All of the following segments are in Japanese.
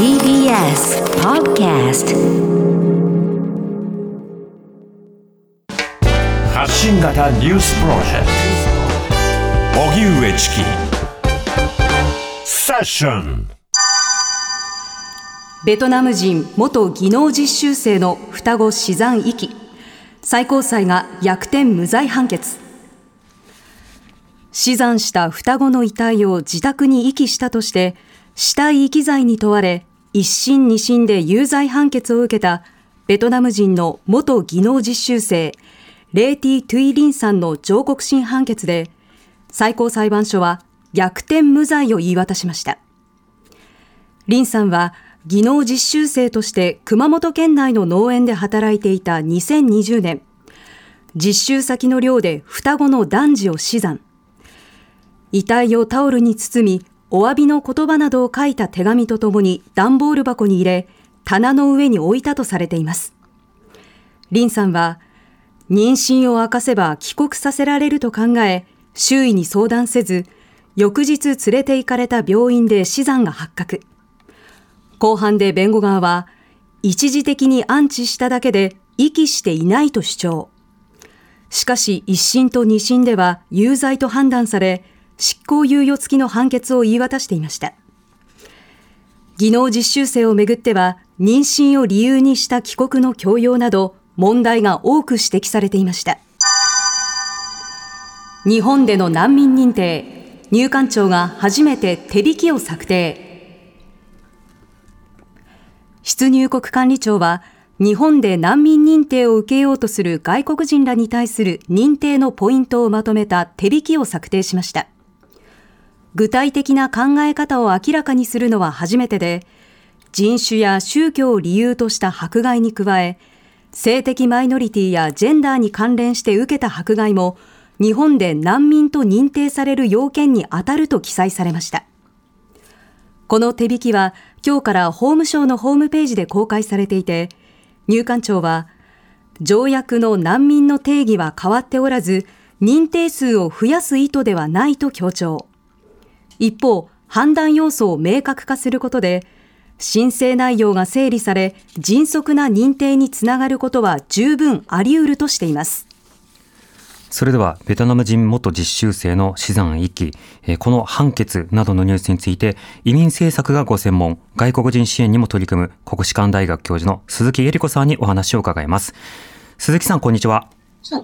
TBS Podcast 発信型ニュースプロジェクト。荻上チキ。セッション。ベトナム人元技能実習生の双子死産遺棄最高裁が逆転無罪判決。死産した双子の遺体を自宅に遺棄したとして死体遺棄罪に問われ一審二審で有罪判決を受けたベトナム人の元技能実習生レーティ・トゥイ・リンさんの上告審判決で最高裁判所は逆転無罪を言い渡しました。リンさんは技能実習生として熊本県内の農園で働いていた2020年実習先の寮で双子の男児を死産。遺体をタオルに包みお詫びの言葉などを書いた手紙とともに段ボール箱に入れ、棚の上に置いたとされています。リンさんは、妊娠を明かせば帰国させられると考え、周囲に相談せず、翌日連れて行かれた病院で死産が発覚。後半で弁護側は、一時的に安置しただけで遺棄していないと主張。しかし一審と二審では有罪と判断され、執行猶予付きの判決を言い渡していました。技能実習生をめぐっては、妊娠を理由にした帰国の強要など、問題が多く指摘されていました。日本での難民認定、入管庁が初めて手引きを策定。出入国管理庁は、日本で難民認定を受けようとする外国人らに対する認定のポイントをまとめた手引きを策定しました。具体的な考え方を明らかにするのは初めてで、人種や宗教を理由とした迫害に加え、性的マイノリティやジェンダーに関連して受けた迫害も、日本で難民と認定される要件に当たると記載されました。この手引きは、今日から法務省のホームページで公開されていて、入管庁は、条約の難民の定義は変わっておらず、認定数を増やす意図ではないと強調。一方、判断要素を明確化することで、申請内容が整理され、迅速な認定につながることは十分あり得るとしています。それでは、ベトナム人元実習生の死産遺棄、この判決などのニュースについて、移民政策がご専門、外国人支援にも取り組む国士舘大学教授の鈴木恵理子さんにお話を伺います。鈴木さん、こんにちは。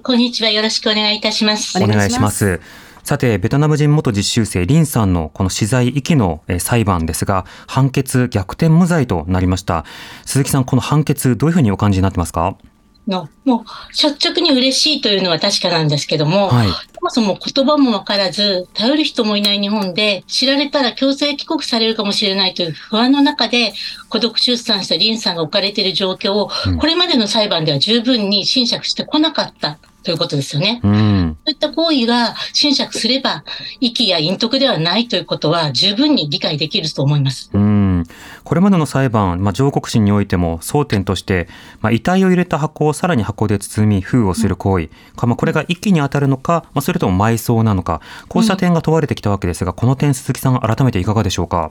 こんにちは。よろしくお願いいたします。お願いします。さて、ベトナム人元実習生リンさんのこの資材遺棄の裁判ですが、判決逆転無罪となりました。鈴木さん、この判決どういうふうにお感じになってますか？の、もう、率直に嬉しいというのは確かなんですけども、はい、そもそも言葉もわからず、頼る人もいない日本で、知られたら強制帰国されるかもしれないという不安の中で、孤独出産したリンさんが置かれている状況を、これまでの裁判では十分に侵釈してこなかったということですよね。うん、そういった行為が侵釈すれば、遺棄や隠匿ではないということは十分に理解できると思います。うんこれまでの裁判、まあ、上告審においても争点として、まあ、遺体を入れた箱をさらに箱で包み封をする行為、うん、まあ、これが遺棄に当たるのか、まあ、それとも埋葬なのか、こうした点が問われてきたわけですが、この点、鈴木さん、改めていかがでしょうか？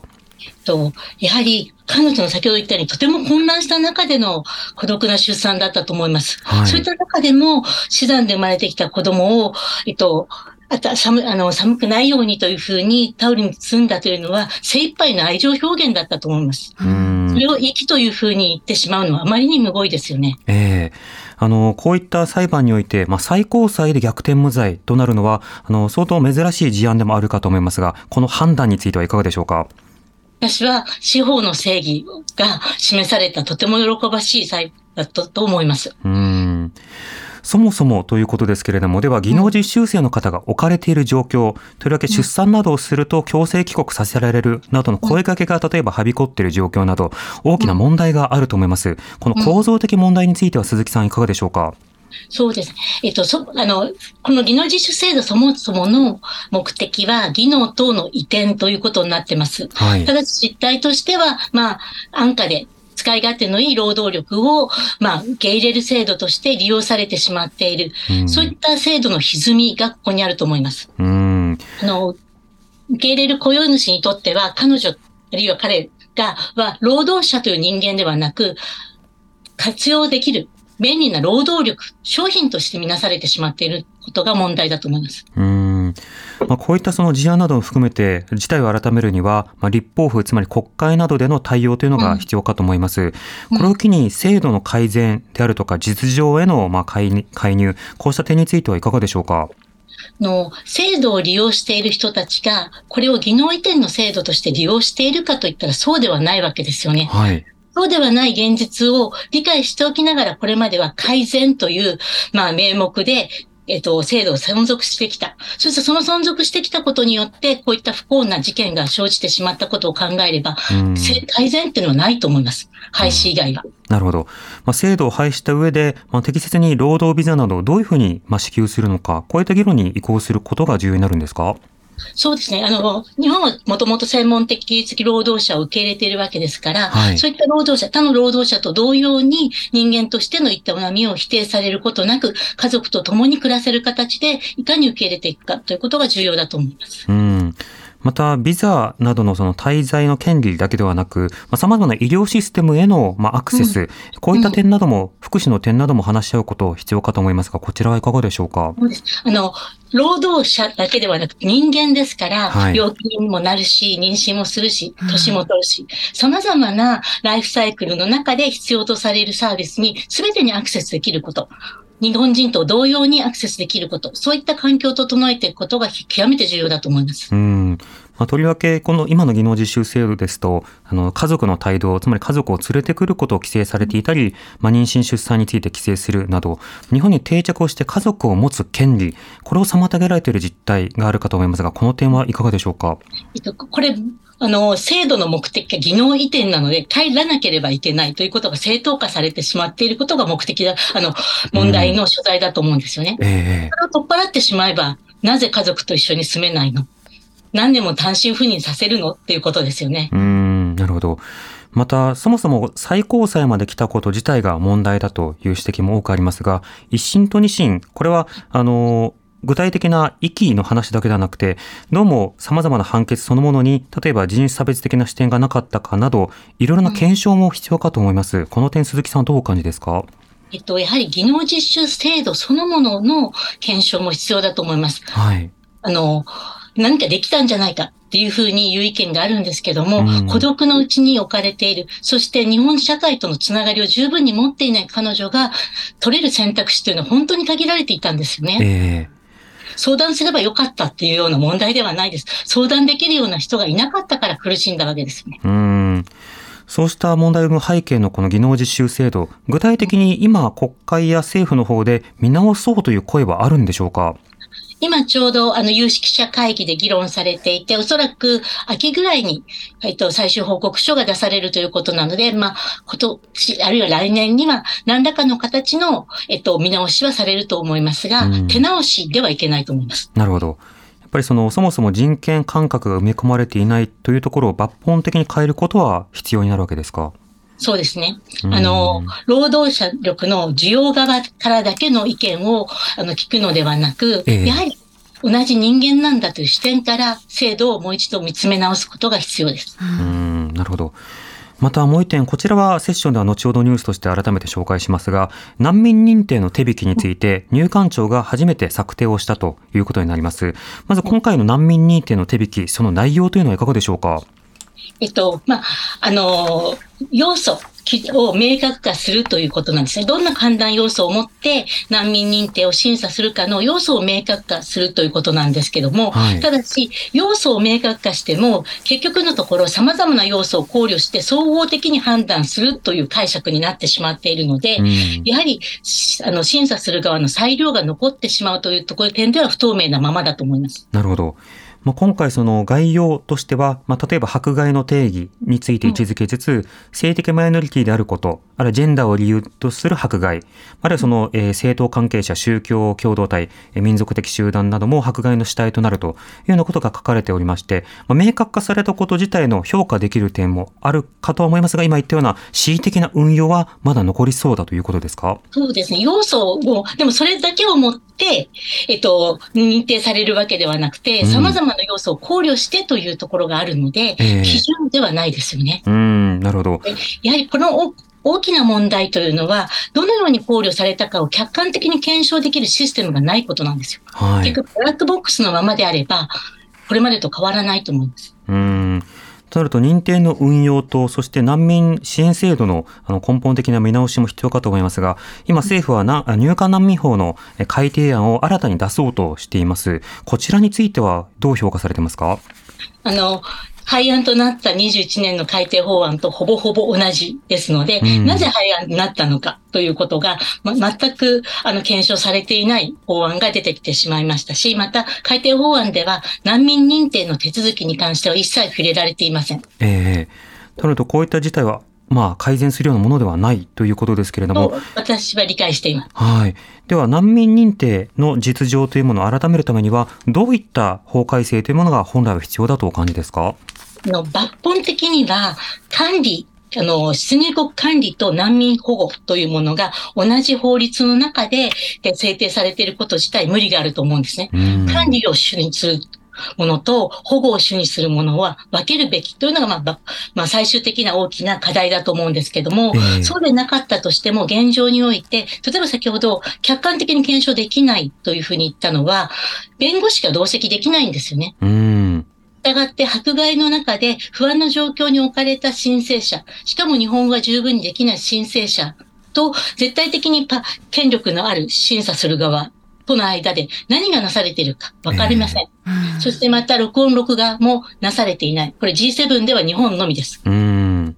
と、やはり彼女の先ほど言ったようにとても混乱した中での孤独な出産だったと思います。はい、そういった中でも死産で生まれてきた子供を、えっと、あと寒あの寒くないようにというふうにタオルに包んだというのは精一杯の愛情表現だったと思います。それを息というふうに言ってしまうのはあまりにむごいですよね。ええーあの、こういった裁判において、まあ、最高裁で逆転無罪となるのは、あの、相当珍しい事案でもあるかと思いますが、この判断についてはいかがでしょうか？私は司法の正義が示されたとても喜ばしい裁だったと思います。うんそもそもということですけれども、では技能実習生の方が置かれている状況、とりわけ出産などをすると強制帰国させられるなどの声かけが例えばはびこっている状況など、大きな問題があると思います。この構造的問題については鈴木さんいかがでしょうか？そうです。えっと、そ、あの、この技能実習制度そもそもの目的は技能等の移転ということになってます。はい、ただし実態としては、まあ、安価で使い勝手のいい労働力を、まあ、受け入れる制度として利用されてしまっている。うん、そういった制度の歪みがここにあると思います。うん、あの、受け入れる雇用主にとっては、彼女あるいは彼が、は、労働者という人間ではなく、活用できる便利な労働力、商品として見なされてしまっていることが問題だと思います。うんまあ、こういったその事案などを含めて、事態を改めるには、まあ、立法府、つまり国会などでの対応というのが必要かと思います。うん、これを機に制度の改善であるとか、実情へのまあ介入、こうした点についてはいかがでしょうか？の制度を利用している人たちが、これを技能移転の制度として利用しているかといったらそうではないわけですよね。はい。そうではない現実を理解しておきながら、これまでは改善という、まあ、名目で、えっと、制度を存続してきた。そしてその存続してきたことによって、こういった不幸な事件が生じてしまったことを考えれば、改善っていうのはないと思います。廃止以外は。なるほど。まあ、制度を廃止した上で、まあ、適切に労働ビザなどをどういうふうに、まあ、支給するのか、こういった議論に移行することが重要になるんですか？そうですね。あの、日本はもともと専門的技術的労働者を受け入れているわけですから、はい、そういった労働者、他の労働者と同様に人間としてのいった学みを否定されることなく、家族と共に暮らせる形でいかに受け入れていくかということが重要だと思います。うんまた、ビザなどのその滞在の権利だけではなく、まあ、様々な医療システムへの、まあ、アクセス、うん、こういった点なども、うん、福祉の点なども話し合うこと必要かと思いますが、こちらはいかがでしょうか？あの、労働者だけではなくて人間ですから、はい、病気にもなるし、妊娠もするし、年も取るし、様々なライフサイクルの中で必要とされるサービスに全てにアクセスできること。日本人と同様にアクセスできること、そういった環境を整えていくことが極めて重要だと思います。うんまあ、とりわけ、この今の技能実習制度ですと、あの、家族の帯同、つまり家族を連れてくることを規制されていたり、まあ、妊娠出産について規制するなど、日本に定着をして家族を持つ権利、これを妨げられている実態があるかと思いますが、この点はいかがでしょうか？えっと、これ、あの、制度の目的が技能移転なので、帰らなければいけないということが正当化されてしまっていることが目的だ、あの、問題の所在だと思うんですよね。うんえー、それを取っ払ってしまえば、なぜ家族と一緒に住めないの？何年も単身赴任させるの？っていうことですよね。うん、なるほど。また、そもそも最高裁まで来たこと自体が問題だという指摘も多くありますが、一審と二審、これは、あの、具体的な域の話だけではなくて、どうも様々な判決そのものに、例えば人種差別的な視点がなかったかなど、いろいろな検証も必要かと思います。うん、この点、鈴木さんはどうお感じですか？えっと、やはり技能実習制度そのものの検証も必要だと思います。はい。あの、何かできたんじゃないかっていうふうに言う意見があるんですけども、うん、孤独のうちに置かれている、そして日本社会とのつながりを十分に持っていない彼女が取れる選択肢というのは本当に限られていたんですよね。えー相談すればよかったっていうような問題ではないです。相談できるような人がいなかったから苦しんだわけですね。うんそうした問題の背景のこの技能実習制度、具体的に今、国会や政府の方で見直そうという声はあるんでしょうか？今ちょうどあの有識者会議で議論されていて、おそらく秋ぐらいに、えっと、最終報告書が出されるということなので、まあ、今年、あるいは来年には何らかの形の、えっと、見直しはされると思いますが、うん、手直しではいけないと思います。なるほど。やっぱりその、そもそも人権感覚が埋め込まれていないというところを抜本的に変えることは必要になるわけですか？そうですね。あの、労働者力の需要側からだけの意見をあの聞くのではなく、ええ、やはり同じ人間なんだという視点から制度をもう一度見つめ直すことが必要です。うん、なるほど。またもう一点、こちらはセッションでは後ほどニュースとして改めて紹介しますが、難民認定の手引きについて入管庁が初めて策定をしたということになります。まず今回の難民認定の手引き、その内容というのはいかがでしょうか？えっと、まあ、あの、要素を明確化するということなんですね。どんな判断要素を持って難民認定を審査するかの要素を明確化するということなんですけども、はい、ただし、要素を明確化しても、結局のところ様々な要素を考慮して総合的に判断するという解釈になってしまっているので、うん、やはり、あの、審査する側の裁量が残ってしまうというところ点では不透明なままだと思います。なるほど。まあ、今回その概要としては、まあ、例えば迫害の定義について位置づけつつ、うん、性的マイノリティであること、あるいはジェンダーを理由とする迫害、あるいはその、えー、政党関係者、宗教共同体、えー、民族的集団なども迫害の主体となるというようなことが書かれておりまして、まあ、明確化されたこと自体の評価できる点もあるかとは思いますが、今言ったような恣意的な運用はまだ残りそうだということですか？そうですね。要素を、でもそれだけをもって、えっと、認定されるわけではなくて、様々な要素を考慮してというところがあるので、えー、基準ではないですよね。うん、なるほど。やはりこの大きな問題というのは、どのように考慮されたかを客観的に検証できるシステムがないことなんですよ。はい、結局、ブラックボックスのままであれば、これまでと変わらないと思います。うんとなると認定の運用と、そして難民支援制度のあの根本的な見直しも必要かと思いますが、今政府はな入管難民法の改定案を新たに出そうとしています。こちらについてはどう評価されてますか？あの、廃案となった21年の改定法案とほぼほぼ同じですので、うん、なぜ廃案になったのかということが、ま、全くあの検証されていない法案が出てきてしまいましたし、また改定法案では難民認定の手続きに関しては一切触れられていません。ええー、となるとこういった事態はまあ、改善するようなものではないということですけれども。私は理解しています。はい。では、難民認定の実情というものを改めるためには、どういった法改正というものが本来は必要だとお感じですか？の抜本的には管理あの、出入国管理と難民保護というものが同じ法律の中で制定されていること自体無理があると思うんですね。管理を主にするものと保護を主にするものは分けるべきというのが、まあ、まあ、最終的な大きな課題だと思うんですけども、えー、そうでなかったとしても現状において、例えば先ほど客観的に検証できないというふうに言ったのは、弁護士が同席できないんですよね。うん従って迫害の中で不安な状況に置かれた申請者、しかも日本語が十分にできない申請者と絶対的にパ権力のある審査する側との間で何がなされているか分かりません。えー、そしてまた録音録画もなされていない。これ G7 では日本のみです。うん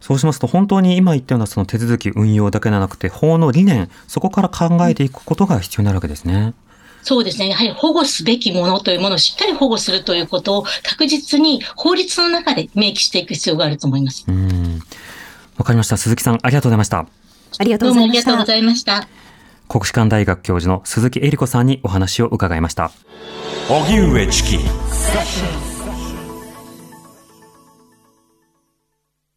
そうしますと本当に今言ったようなその手続き運用だけではなくて法の理念そこから考えていくことが必要になるわけですね。そうですね。やはり保護すべきものというものをしっかり保護するということを確実に法律の中で明記していく必要があると思います。わかりました。鈴木さん、ありがとうございました。ありがとうございました。ありがとうございました。国士舘大学教授の鈴木恵理子さんにお話を伺いました。荻上チキ。